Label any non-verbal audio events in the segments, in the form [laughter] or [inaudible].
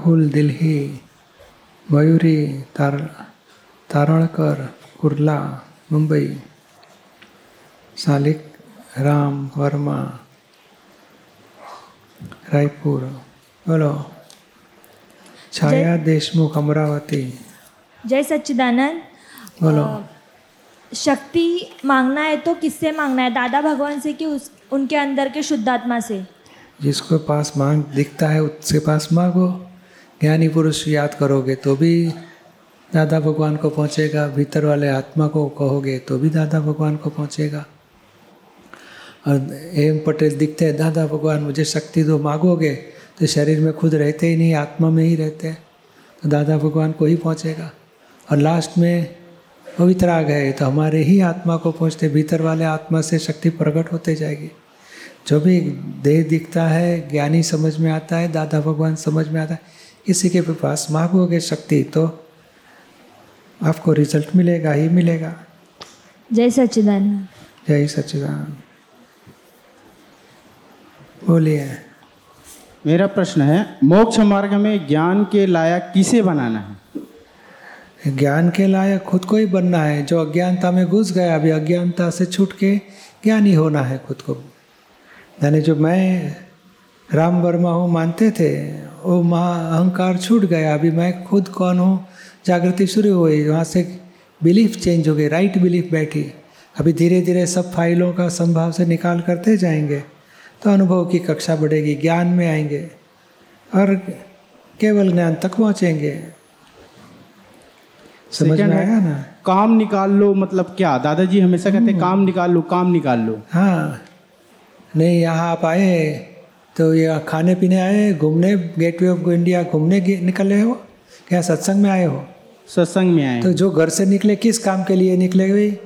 राहुल दिल्ही मयूरी तार तारणकर कुर्ला मुंबई सालिक राम वर्मा रायपुर बोलो. छाया देशमुख अमरावती. जय सच्चिदानंद. बोलो. शक्ति मांगना है तो किससे मांगना है दादा भगवान से कि उस उनके अंदर के शुद्धात्मा से? जिसको पास मांग दिखता है उसके पास मांगो. ज्ञानी पुरुष याद करोगे तो भी दादा भगवान को पहुँचेगा, भीतर वाले आत्मा को कहोगे तो भी दादा भगवान को पहुँचेगा। और एम पटेल दिखते हैं, दादा भगवान, मुझे शक्ति दो, मांगोगे? तो शरीर में खुद रहते ही नहीं, आत्मा में ही रहते हैं। तो दादा भगवान को ही पहुँचेगा। और लास्ट में पवित्र आ गए तो हमारे ही आत्मा को पहुँचते, भीतर वाले आत्मा से शक्ति प्रकट होते जाएगी। जो भी देह दिखता है, ज्ञानी समझ में आता है, दादा भगवान समझ में आता है। किसी के भी पास मांगोगे शक्ति तो आपको रिज़ल्ट मिलेगा ही मिलेगा। जय सच्चिदानंद। जय सच्चिदानंद। बोलिए। मेरा प्रश्न है मोक्ष मार्ग में ज्ञान के लायक किसे बनाना है? ज्ञान के लायक खुद को ही बनना है। जो अज्ञानता में घुस गया अभी अज्ञानता से छूट के ज्ञानी होना है खुद को। यानी जो मैं राम वर्मा हूँ मानते थे वो महा अहंकार छूट गया अभी मैं खुद कौन हूँ? जागृति शुरू हुई वहाँ से बिलीफ चेंज हो गई राइट बिलीफ बैठी। अभी धीरे धीरे सब फाइलों का संभाव से निकाल करते जाएँगे तो अनुभव की कक्षा बढ़ेगी ज्ञान में आएँगे और केवल ज्ञान तक पहुँचेंगे। समझ में आया ना? काम निकाल लो मतलब क्या दादाजी हमेशा कहते काम निकाल लो काम निकाल लो। हाँ। नहीं यहाँ आप आए तो ये खाने पीने आए घूमने गेटवे ऑफ़ इंडिया घूमने निकले हो? क्या सत्संग में आए हो? सत्संग में आए। तो जो घर से निकले किस काम के लिए निकले भाई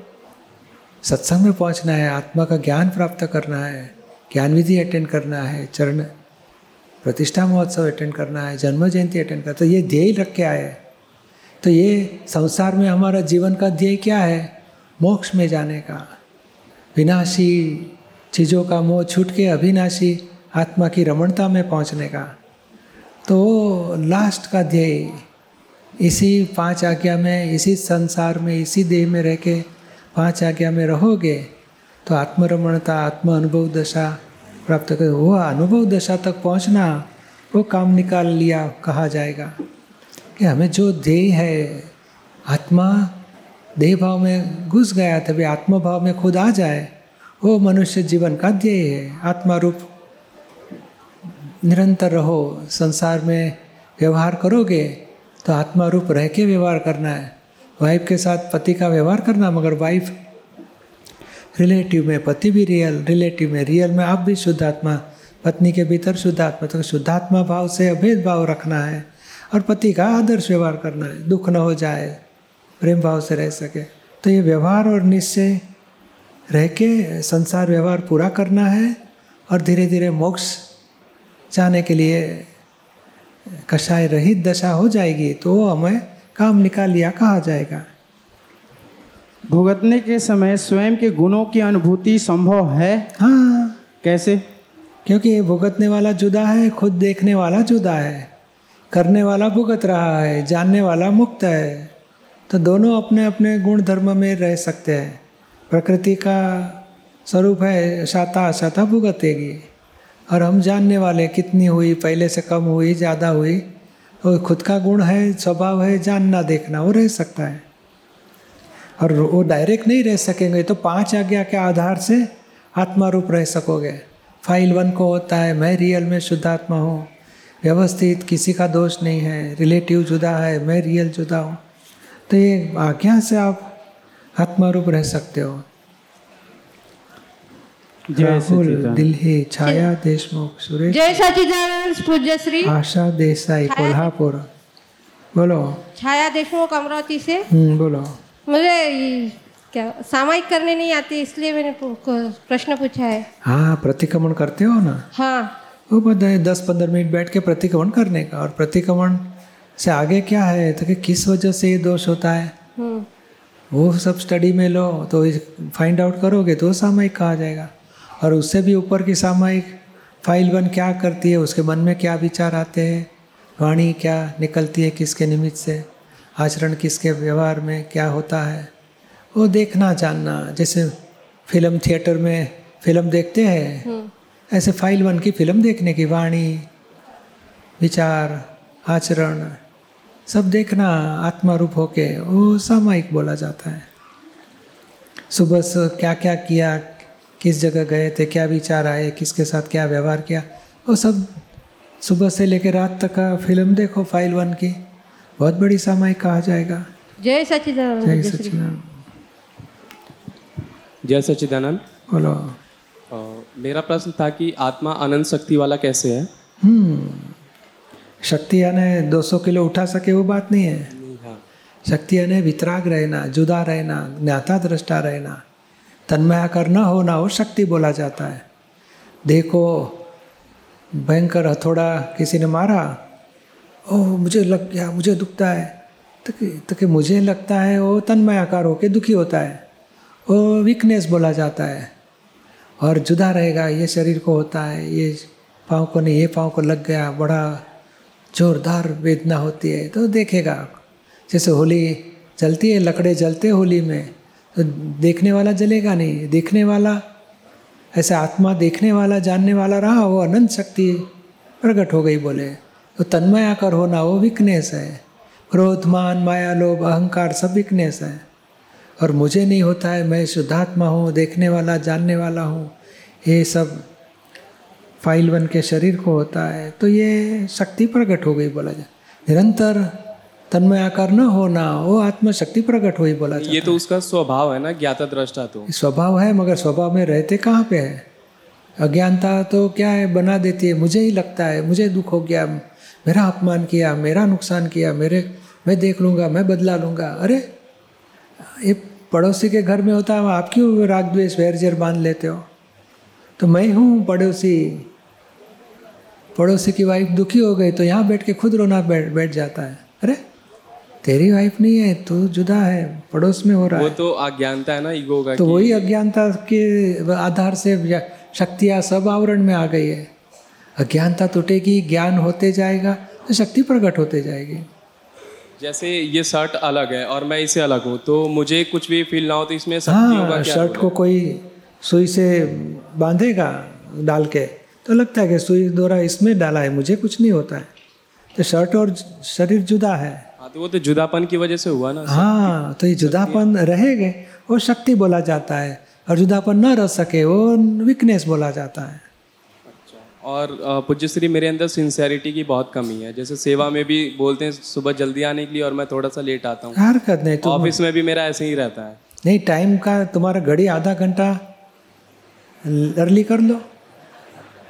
सत्संग में पहुँचना है आत्मा का ज्ञान प्राप्त करना है ज्ञान विधि अटेंड करना है चरण प्रतिष्ठा महोत्सव अटेंड करना है जन्म जयंती अटेंड करना तो ये ध्येय रख के आए। तो ये संसार में हमारा जीवन का ध्येय क्या है? मोक्ष में जाने का। विनाशी चीज़ों का मोह छूट के अविनाशी आत्मा की रमणता में पहुँचने का। तो लास्ट का ध्येय, इसी पाँच आज्ञा में, इसी संसार में, इसी देह में रह के पाँच आज्ञा में रहोगे तो आत्मरमणता आत्म अनुभव दशा प्राप्त कर वो अनुभव दशा तक पहुँचना, वो काम निकाल लिया, कहा जाएगा कि हमें जो ध्येय है, आत्मा देह भाव में घुस गया, तभी आत्म भाव में खुद आ जाए, वो मनुष्य जीवन का ध्येय है। आत्मा रूप निरंतर रहो, संसार में व्यवहार करोगे तो आत्मा रूप रह के व्यवहार करना है। वाइफ के साथ पति का व्यवहार करना, मगर वाइफ रिलेटिव में पति भी रियल रिलेटिव में रियल में, आप भी शुद्धात्मा पत्नी के भीतर शुद्धात्मा तो शुद्धात्मा भाव से अभेद भाव रखना है, और पति का आदर्श व्यवहार करना है, दुख न हो जाए, प्रेम भाव से रह सके। तो ये व्यवहार और निश्चय रह के संसार व्यवहार पूरा करना है, और धीरे धीरे मोक्ष जाने के लिए कषाय रहित दशा हो जाएगी तो हमें काम निकाल लिया कहा जाएगा। भुगतने के समय स्वयं के गुणों की अनुभूति संभव है? हाँ। कैसे? क्योंकि भुगतने वाला जुदा है खुद देखने वाला जुदा है करने वाला भुगत रहा है जानने वाला मुक्त है तो दोनों अपने अपने गुण धर्म में रह सकते हैं। प्रकृति का स्वरूप है शाता अशाता भुगतेगी। और हम जानने वाले कितनी हुई, पहले से कम हुई, ज़्यादा हुई। वो खुद का गुण है, स्वभाव है, जानना, देखना, वो रह सकता है। और वो डायरेक्ट नहीं रह सकेंगे तो पाँच आज्ञा के आधार से आत्मा रूप रह सकोगे। फ़ाइल वन को होता है, मैं रियल में शुद्ध आत्मा हूँ। व्यवस्थित, किसी का दोष नहीं है रिलेटिव जुदा है, मैं रियल जुदा हूँ। तो ये आज्ञा से आप आत्मा रूप रह सकते हो। राहुल दिल्ली छाया देशमुख सुरेश। जय सच्चिदानंद पूज्य श्री आशा देसाई कोल्हापुर। बोलो। छाया देशमुख अमरावती से। हम्म बोलो। मुझे क्या सामायिक करने नहीं आती इसलिए मैंने प्रश्न पूछा है। हाँ प्रतिक्रमण करते हो ना? हाँ। वो पता है दस पंद्रह मिनट बैठ के प्रतिक्रमण करने का और प्रतिक्रमण से आगे क्या है? तो कि किस वजह से ये दोष होता है? हम्म, वो सब स्टडी में लो तो फाइंड आउट करोगे तो सामायिक कहा जाएगा। और उससे भी ऊपर की सामायिक फ़ाइल वन क्या करती है उसके मन में क्या विचार आते हैं वाणी क्या निकलती है किसके निमित्त से आचरण किसके व्यवहार में क्या होता है वो देखना जानना। जैसे फ़िल्म थिएटर में फ़िल्म देखते हैं ऐसे फ़ाइल वन की फ़िल्म देखने की वाणी विचार आचरण सब देखना आत्मा रूप होके वो सामायिक बोला जाता है। सुबह से क्या क्या किया किस जगह गए थे क्या विचार आए किसके साथ क्या व्यवहार किया वो सब सुबह से लेकर रात तक का फ़िल्म देखो फ़ाइल वन की। बहुत बड़ी सामायिक कहा जाएगा। जय सच्चिदानंद। जय जय सचिदानंद जय सच्चिदानंद। बोलो। मेरा प्रश्न था कि आत्मा अनंत शक्ति वाला कैसे है? हम्म। शक्ति यानी 200 किलो उठा सके वो बात नहीं है। हाँ। शक्ति यानी वितराग रहना जुदा रहना ज्ञाता दृष्टा रहना। तन्मयाकर न हो ना हो शक्ति बोला जाता है। देखो भयंकर हथौड़ा किसी ने मारा ओह मुझे लग गया मुझे दुखता है। तो कि, मुझे लगता है वो तन्मयाकार होके दुखी होता है। वो वीकनेस बोला जाता है। और जुदा रहेगा ये शरीर को होता है ये पाँव को नहीं ये पाँव को लग गया बड़ा जोरदार वेदना होती है। तो देखेगा जैसे होली जलती है लकड़े जलते होली में देखने वाला जलेगा नहीं। देखने वाला, ऐसे आत्मा देखने वाला, जानने वाला रहा, वो अनंत शक्ति प्रकट हो गई बोले। तो तन्मयाकर होना वो वीकनेस है। क्रोध, मान, माया, लोभ, अहंकार सब वीकनेस है। और मुझे नहीं होता है, मैं शुद्धात्मा हूँ, देखने वाला, जानने वाला हूँ। ये सब फ़ाइल वन के शरीर को होता है। तो ये शक्ति प्रकट हो गई बोला जाए निरंतर तन्मय आकार न होना वो आत्मा शक्ति प्रकट हुई बोला ये तो उसका स्वभाव है ना ज्ञाता दृष्टा तो स्वभाव है मगर स्वभाव में रहते कहाँ पे है? अज्ञानता तो क्या है बना देती है मुझे ही लगता है मुझे दुख हो गया मेरा अपमान किया मेरा नुकसान किया मेरे मैं देख लूँगा मैं बदला लूँगा। अरे ये पड़ोसी के घर में होता है आप क्यों राग द्वेष वैर जर बाँध लेते हो? तो मैं हूँ पड़ोसी। पड़ोसी की वाइफ दुखी हो गई तो यहाँ बैठ के खुद रोना बैठ बैठ जाता है। अरे तेरी वाइफ नहीं है तू जुदा है पड़ोस में हो रहा वो है। तो अज्ञानता है ना ईगो का तो वही अज्ञानता के आधार से शक्तियाँ सब आवरण में आ गई है। अज्ञानता टूटेगी ज्ञान होते जाएगा तो शक्ति प्रकट होते जाएगी। जैसे ये शर्ट अलग है और मैं इसे अलग हूँ तो मुझे कुछ भी फील ना हो तो इसमें का हाँ क्या शर्ट को कोई सुई से बांधेगा डाल के तो लगता है कि सुई द्वारा इसमें डाला है मुझे कुछ नहीं होता है। तो शर्ट और शरीर जुदा? हाँ। तो वो तो जुदापन की वजह से हुआ ना हाँ तो ये जुदापन रहेगे वो शक्ति बोला जाता है और जुदापन न रह सके वो वीकनेस बोला जाता है। और पूज्य श्री मेरे अंदर सिंसेरिटी की बहुत कमी है। जैसे सेवा में भी बोलते हैं सुबह जल्दी आने के लिए और मैं थोड़ा सा लेट आता हूँ। हरकत नहीं तो ऑफ़िस में भी मेरा ऐसे ही रहता है। नहीं टाइम का तुम्हारा घड़ी आधा घंटा अर्ली कर लो।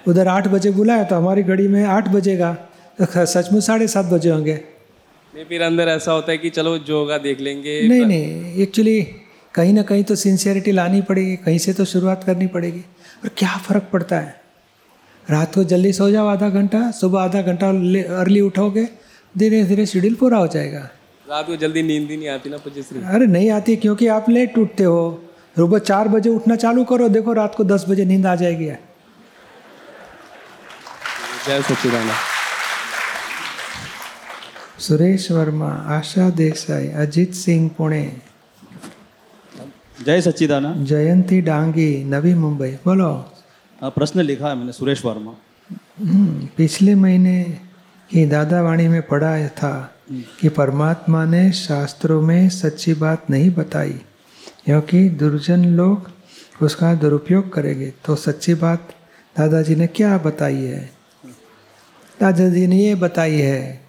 उधर आठ बजे बुलाया तो हमारी घड़ी में आठ बजेगा। तो सचमुच साढ़े सात बजे होंगे। नहीं फिर अंदर ऐसा होता है कि चलो जो होगा देख लेंगे नहीं नहीं एक्चुअली कहीं ना कहीं तो सिंसियरिटी लानी पड़ेगी कहीं से तो शुरुआत करनी पड़ेगी। और क्या फ़र्क पड़ता है? रात को जल्दी सो जाओ आधा घंटा सुबह आधा घंटा अर्ली उठोगे धीरे धीरे शेड्यूल पूरा हो जाएगा। रात को जल्दी नींद ही नहीं आती ना श्री अरे नहीं आती क्योंकि आप लेट उठते हो। सुबह चार बजे उठना चालू करो देखो रात को दस बजे नींद आ जाएगी। जय सच्चिदानंद। सुरेश वर्मा आशा देसाई अजीत सिंह पुणे। जय सच्चिदानंद। जयंती डांगी नवी मुंबई बोलो। प्रश्न लिखा है मैंने सुरेश वर्मा। हम्म, पिछले महीने की दादावाणी में पढ़ा था कि परमात्मा ने शास्त्रों में सच्ची बात नहीं बताई क्योंकि दुर्जन लोग उसका दुरुपयोग करेंगे। तो सच्ची बात दादाजी ने क्या बताई है? दादाजी ने ये बताई है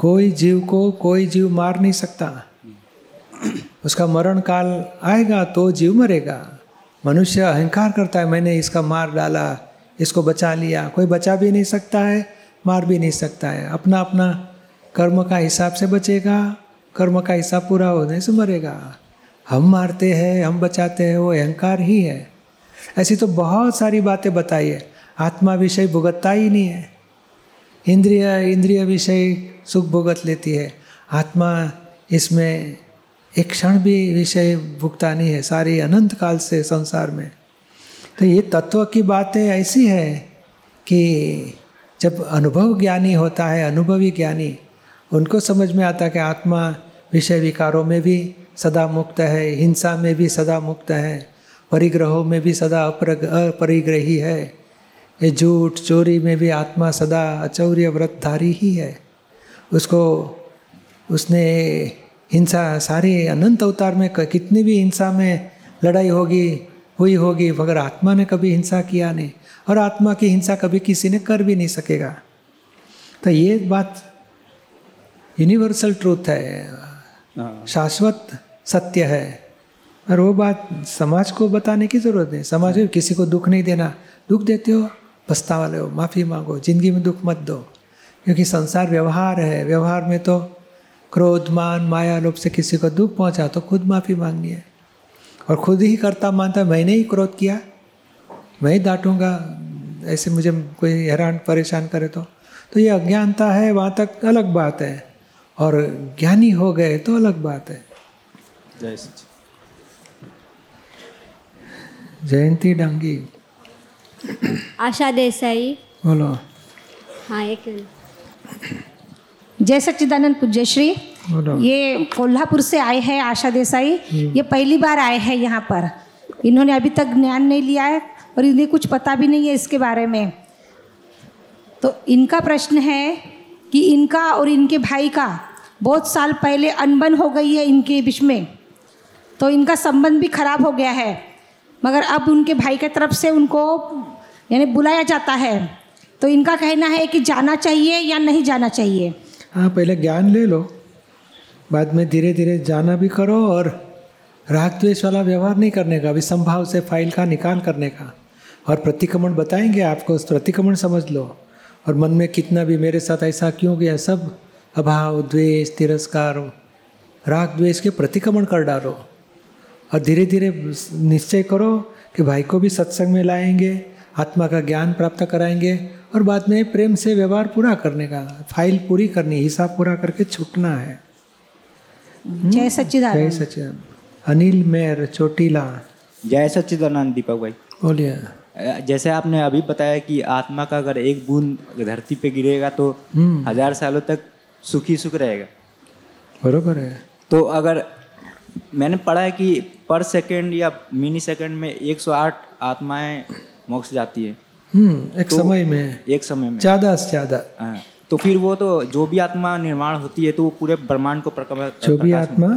कोई जीव को कोई जीव मार नहीं सकता। उसका मरण काल आएगा तो जीव मरेगा। मनुष्य अहंकार करता है, मैंने इसका मार डाला, इसको बचा लिया। कोई बचा भी नहीं सकता है, मार भी नहीं सकता है। अपना अपना कर्म का हिसाब से बचेगा, कर्म का हिसाब पूरा होने से मरेगा। हम मारते हैं, हम बचाते हैं, वो अहंकार ही है। ऐसी तो बहुत सारी बातें बताई है। आत्मा विषय भुगतता ही नहीं है। इंद्रिय इंद्रिय विषय सुख भुगत लेती है। आत्मा इसमें एक क्षण भी विषय भुगता नहीं है, सारी अनंत काल से संसार में। तो ये तत्व की बातें ऐसी है कि जब अनुभव ज्ञानी होता है, अनुभवी ज्ञानी, उनको समझ में आता है कि आत्मा विषय विकारों में भी सदा मुक्त है, हिंसा में भी सदा मुक्त है, परिग्रहों में भी सदा अपरग, अपरिग्रही है। ये झूठ चोरी में भी आत्मा सदा अचौर्य व्रतधारी ही है। उसको उसने हिंसा सारे अनंत अवतार में कितनी भी हिंसा में लड़ाई होगी हुई होगी मगर आत्मा ने कभी हिंसा किया नहीं और आत्मा की हिंसा कभी किसी ने कर भी नहीं सकेगा। तो ये बात यूनिवर्सल ट्रूथ है। हाँ। शाश्वत सत्य है। और वो बात समाज को बताने की ज़रूरत नहीं। समाज में किसी को दुख नहीं देना। दुख देते हो? पछतावा लो माफ़ी मांगो ज़िंदगी में दुख मत दो। क्योंकि संसार व्यवहार है व्यवहार में तो क्रोध मान माया लोभ से किसी को दुख पहुँचा तो खुद माफ़ी मांगनी है और खुद ही करता मानता मैंने ही क्रोध किया मैं ही डांटूँगा ऐसे मुझे कोई हैरान परेशान करे तो। तो ये अज्ञानता है वहाँ तक अलग बात है। और ज्ञानी हो गए तो अलग बात है। जय सच जयंती डांगी। आशा देसाई। बोलो। हाँ एक जय सच्चिदानंद पूज्यश्री ये कोल्हापुर से आए हैं आशा देसाई। ये पहली बार आए हैं यहाँ पर। इन्होंने अभी तक ज्ञान नहीं लिया है और इन्हें कुछ पता भी नहीं है इसके बारे में। तो इनका प्रश्न है कि इनका और इनके भाई का बहुत साल पहले अनबन हो गई है इनके बीच में। तो इनका संबंध भी खराब हो गया है। मगर अब उनके भाई के तरफ़ से उनको यानी बुलाया जाता है। तो इनका कहना है कि जाना चाहिए या नहीं जाना चाहिए? हाँ पहले ज्ञान ले लो। बाद में धीरे धीरे जाना भी करो और राग द्वेष वाला व्यवहार नहीं करने का, अभी संभाव से फ़ाइल का निकाल करने का। और प्रतिक्रमण बताएँगे आपको, उस प्रतिक्रमण समझ लो। और मन में कितना भी मेरे साथ ऐसा क्यों गया, सब अभाव, द्वेष, तिरस्कार, राग द्वेष के प्रतिक्रमण कर डालो। और धीरे धीरे निश्चय करो कि भाई को भी सत्संग में लाएँगे। आत्मा का ज्ञान प्राप्त कराएँगे और बाद में प्रेम से व्यवहार पूरा करने का फ़ाइल पूरी करनी हिसाब पूरा करके छूटना है। जय जय सच्चिदानंद। अनिल मेर चोटीला। जय सच्चिदानंद दीपक भाई। बोलिए। जैसे आपने अभी बताया कि आत्मा का अगर एक बूंद धरती पे गिरेगा तो हम्म। हज़ार सालों तक सुखी सुख रहेगा। बरोबर है। तो अगर मैंने पढ़ा है कि पर सेकंड या मिनी सेकंड में 108 आत्माएँ मोक्ष जाती है। हम्म एक तो- समय में एक समय में। ज़्यादा से ज़्यादा। हाँ, तो फिर वो तो जो भी आत्मा निर्माण होती है तो वो पूरे ब्रह्मांड को प्रकम जो भी आत्मा?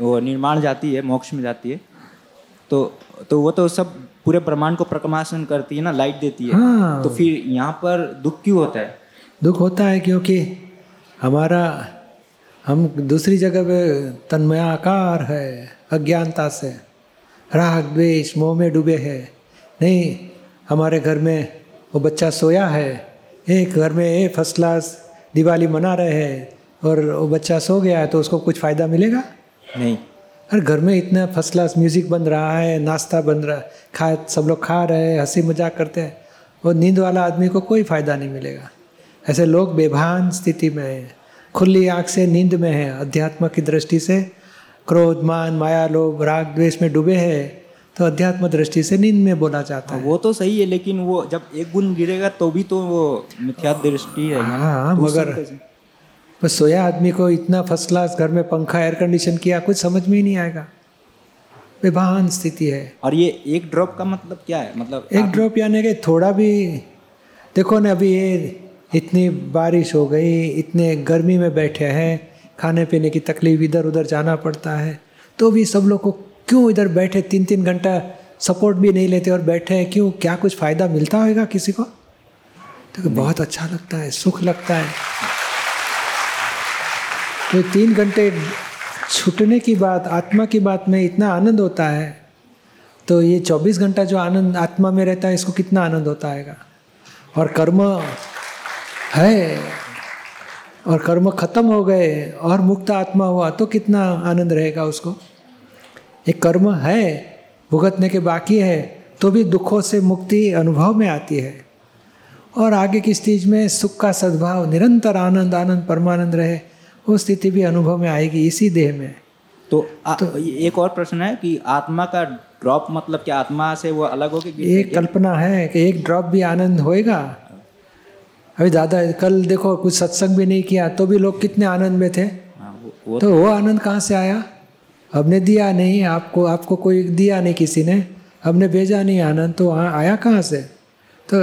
वो निर्माण जाती है मोक्ष में जाती है। तो तो वो तो सब पूरे ब्रह्मांड को प्रकाशन करती है ना लाइट देती है। हाँ। तो फिर यहाँ पर दुख क्यों होता है? दुख होता है क्योंकि हमारा हम दूसरी जगह पे तन्मयाकार है अज्ञानता से राग द्वेष मोह में डूबे हैं। नहीं हमारे घर में वो बच्चा सोया है एक घर में ए फ़र्स्ट क्लास दिवाली मना रहे हैं और वो बच्चा सो गया है तो उसको कुछ फ़ायदा मिलेगा? नहीं। अरे घर में इतना फ़र्स्ट क्लास म्यूज़िक बन रहा है नाश्ता बन रहा है खा सब लोग खा रहे हैं हँसी मज़ाक करते हैं और नींद वाला आदमी को कोई फ़ायदा नहीं मिलेगा। ऐसे लोग बेभान स्थिति में हैं खुली आँख से नींद में हैं अध्यात्म की दृष्टि से क्रोध मान माया लोभ राग द्वेष में डूबे हैं तो अध्यात्म दृष्टि से नींद में बोला जाता है वो तो सही है लेकिन वो जब एक गुण गिरेगा तो भी तो वो मिथ्या दृष्टि है हाँ तो मगर बस सोया आदमी को इतना फ़र्स्ट क्लास घर में पंखा एयर कंडीशन किया कुछ समझ में ही नहीं आएगा। बेभान स्थिति है। और ये एक ड्रॉप का मतलब क्या है? मतलब एक ड्रॉप यानी कि थोड़ा भी देखो ना अभी ये इतनी बारिश हो गई इतने गर्मी में बैठे हैं खाने पीने की तकलीफ़ इधर उधर जाना पड़ता है तो भी सब लोग को क्यों इधर बैठे? तीन तीन घंटा सपोर्ट भी नहीं लेते और बैठे हैं, क्यों? क्या कुछ फ़ायदा मिलता होगा किसी को? तो बहुत अच्छा लगता है, सुख लगता है। तो तीन घंटे छूटने की बात, आत्मा की बात में इतना आनंद होता है तो ये 24 घंटा जो आनंद, आत्मा में रहता है, इसको कितना आनंद होता है और कर्म है, और कर्म खत्म हो गए, और मुक्त आत्मा हुआ तो कितना आनंद रहेगा उसको? एक कर्म है भुगतने के बाकी है तो भी दुखों से मुक्ति अनुभव में आती है। और आगे की स्टेज में सुख का सद्भाव निरंतर आनंद आनंद परमानंद रहे वो स्थिति भी अनुभव में आएगी इसी देह में। तो, आ, ये एक और प्रश्न है कि आत्मा का ड्रॉप मतलब क्या? आत्मा से वो अलग होके गिरता है एक कल्पना है कि एक ड्रॉप भी आनंद होएगा। अभी दादा कल देखो कुछ सत्संग भी नहीं किया तो भी लोग कितने आनंद में थे? हाँ वो, वो तो वो आनंद कहाँ से आया? हमने दिया नहीं, आपको आपको कोई दिया नहीं किसी ने। हमने भेजा नहीं आनंद तो वहाँ आया कहाँ से? तो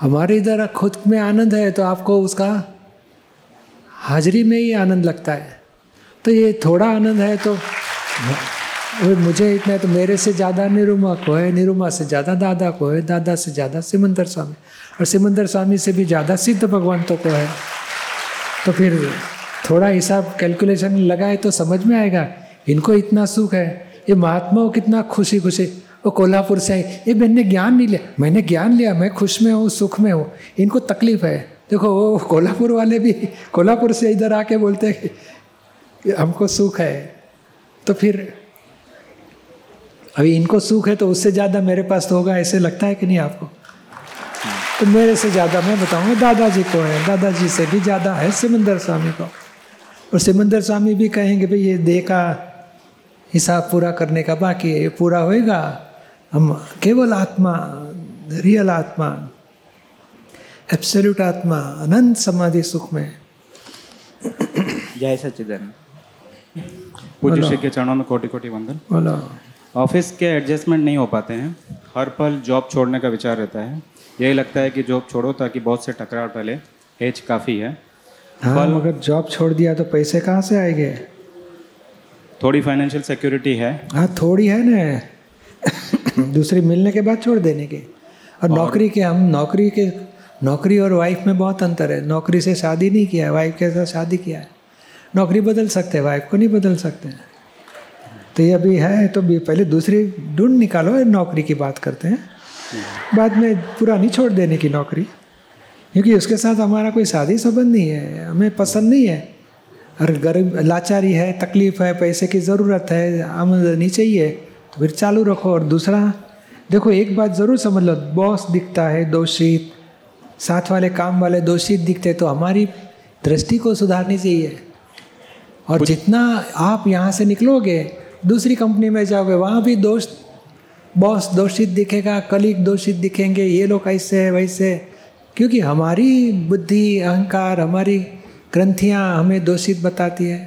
हमारे इधर खुद में आनंद है तो आपको उसका हाजिरी में ही आनंद लगता है। तो ये थोड़ा आनंद है तो मुझे इतना तो मेरे से ज़्यादा निरुमा को है, निरुमा से ज़्यादा दादा को है, दादा से ज़्यादा सिमंदर स्वामी। और सिमंदर स्वामी से भी ज़्यादा सिद्ध भगवंतों को है। तो फिर थोड़ा हिसाब कैलकुलेशन लगाए तो समझ में आएगा। इनको इतना सुख है, ये महात्माओं कितना खुशी खुशी वो कोल्हापुर से आई। ये मैंने ज्ञान नहीं लिया, मैंने ज्ञान लिया, मैं खुश में हूँ, सुख में हूँ। इनको तकलीफ़ है। देखो, वो कोल्हापुर वाले भी कोल्हापुर से इधर आके बोलते हैं कि हमको सुख है। तो फिर, अभी इनको सुख है तो उससे ज़्यादा मेरे पास तो होगा, ऐसे लगता है कि नहीं आपको? तो मेरे से ज़्यादा, मैं बताऊँगा, दादाजी को है, दादाजी से भी ज़्यादा है, सिमंदर स्वामी को। और सिमंदर स्वामी भी कहेंगे, भाई ये दे का हिसाब पूरा करने का बाकी है। ये पूरा होएगा। हम केवल आत्मा रियल आत्मा एब्सोल्यूट आत्मा अनंत समाधि सुख में। जय सच्चिदानंद। पूज्य श्री के चरणों में कोटि कोटि वंदन। बोलो। ऑफ़िस के एडजस्टमेंट नहीं हो पाते हैं। हर पल जॉब छोड़ने का विचार रहता है। यही लगता है कि जॉब छोड़ो ताकि बहुत से टकराव टले एज काफ़ी है। हाँ मगर जॉब छोड़ दिया तो पैसे कहाँ से आएँगे? थोड़ी फाइनेंशियल सिक्योरिटी है। हाँ थोड़ी है ना। [coughs] दूसरी मिलने के बाद छोड़ देने की। और नौकरी के हम नौकरी के नौकरी और वाइफ में बहुत अंतर है। नौकरी से शादी नहीं किया है वाइफ के साथ शादी किया है। नौकरी बदल सकते हैं वाइफ को नहीं बदल सकते हैं। तो ये अभी है तो भी पहले दूसरी ढूंढ निकालो नौकरी की बात करते हैं। बाद में पूरा नहीं छोड़ देने की नौकरी। क्योंकि उसके साथ हमारा कोई शादी संबंध नहीं है हमें पसंद नहीं है। और गरीब लाचारी है तकलीफ़ है पैसे की ज़रूरत है आमदनी चाहिए तो फिर चालू रखो। और दूसरा देखो एक बात ज़रूर समझ लो बॉस दिखता है दोषित साथ वाले काम वाले दोषित दिखते तो हमारी दृष्टि को सुधारनी चाहिए और जितना आप यहाँ से निकलोगे दूसरी कंपनी में जाओगे वहाँ भी दोष बॉस दोषित दिखेगा कलीग दोषित दिखेंगे ये लोग ऐसे है वैसे क्योंकि हमारी बुद्धि अहंकार हमारी ग्रंथियाँ हमें दोषित बताती है।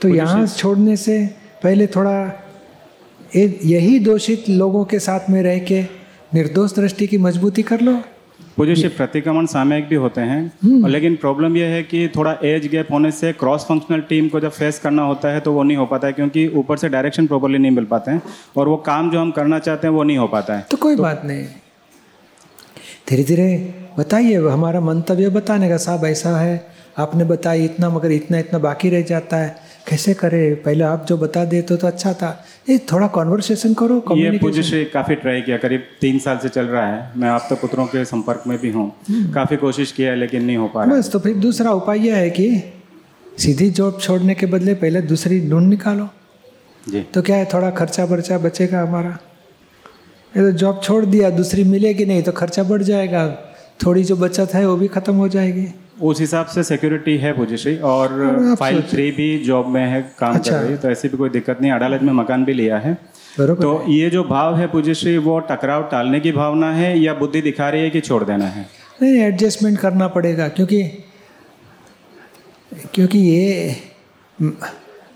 तो यहाँ छोड़ने से पहले थोड़ा यही दोषित लोगों के साथ में रह के निर्दोष दृष्टि की मजबूती कर लो। पूज्य श्री प्रतिक्रमण सामयिक भी होते हैं। और लेकिन प्रॉब्लम यह है कि थोड़ा एज गैप होने से क्रॉस फंक्शनल टीम को जब फेस करना होता है तो वो नहीं हो पाता है क्योंकि ऊपर से डायरेक्शन प्रॉपरली नहीं मिल पाते हैं। और वो काम जो हम करना चाहते हैं वो नहीं हो पाता है। तो कोई तो, बात नहीं। धीरे धीरे बताइए हमारा मंतव्य बताने का साहब ऐसा है आपने बताया इतना मगर इतना इतना बाकी रह जाता है। कैसे करे? पहले आप जो बता देते तो अच्छा था। ये थोड़ा कॉन्वर्सेशन करो ये communication- काफ़ी ट्राई किया करीब तीन साल से चल रहा है। मैं आप तो पुत्रों के संपर्क में भी हूँ। काफ़ी कोशिश किया है लेकिन नहीं हो पा रहा। बस तो फिर दूसरा उपाय यह है कि सीधी जॉब छोड़ने के बदले पहले दूसरी ढूंढ निकालो। जी। तो क्या है थोड़ा खर्चा बर्चा बचेगा हमारा। ये तो जॉब छोड़ दिया दूसरी मिलेगी नहीं तो खर्चा बढ़ जाएगा। थोड़ी जो बचत है वो भी खत्म हो जाएगी। उस हिसाब से सिक्योरिटी है पूज्य श्री और फ़ाइल सोचिए। थ्री भी जॉब में है काम अच्छा। कर रही है तो ऐसी भी कोई दिक्कत नहीं अदालत में मकान भी लिया है तो ये जो भाव है पूज्य वो टकराव टालने की भावना है या बुद्धि दिखा रही है कि छोड़ देना है नहीं एडजस्टमेंट करना पड़ेगा क्योंकि क्योंकि ये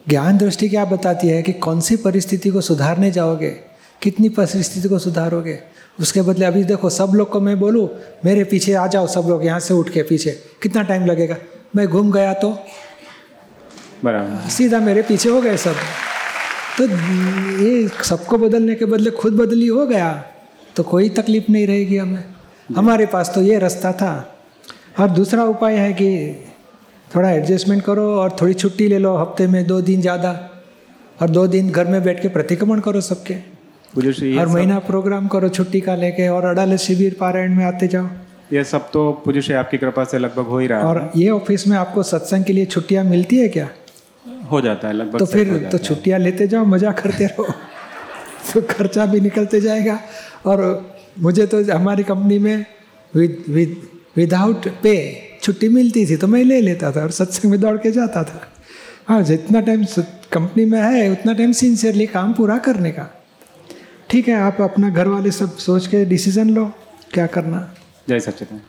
ज्ञान दृष्टि क्या बताती है कि कौन सी परिस्थिति को सुधारने जाओगे कितनी परिस्थिति को सुधारोगे? उसके बदले अभी देखो सब लोग को मैं बोलूँ मेरे पीछे आ जाओ सब लोग यहाँ से उठ के पीछे। कितना टाइम लगेगा? मैं घूम गया तो? बराबर। सीधा मेरे पीछे हो गए सब। तो ये सबको बदलने के बदले खुद बदली हो गया तो कोई तकलीफ़ नहीं रहेगी हमें। हमारे पास तो ये रास्ता था। और दूसरा उपाय है कि थोड़ा एडजस्टमेंट करो और थोड़ी छुट्टी ले लो हफ़्ते में दो दिन ज़्यादा। और दो दिन घर में बैठ के प्रतिक्रमण करो सबके। ये हर महीना प्रोग्राम करो छुट्टी का लेके और अड़ाले शिविर पारायण में आते जाओ। ये सब तो पूज्य श्री आपकी कृपा से लगभग हो ही रहा है। और ये ऑफ़िस में आपको सत्संग के लिए छुट्टियाँ मिलती है क्या? हो जाता है लगभग तो फिर तो। छुट्टियाँ लेते जाओ मज़ा करते रहो। [laughs] तो खर्चा भी निकलते जाएगा। और मुझे तो हमारी कंपनी में विद विद विदाउट पे छुट्टी मिलती थी तो मैं ले लेता था और सत्संग में दौड़ के जाता था। हाँ जितना टाइम कंपनी में है उतना टाइम सिंसियरली काम पूरा करने का। ठीक है, आप अपना घर वाले सब सोच के डिसीज़न लो, क्या करना जय सच्चिदानंद।